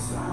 inside.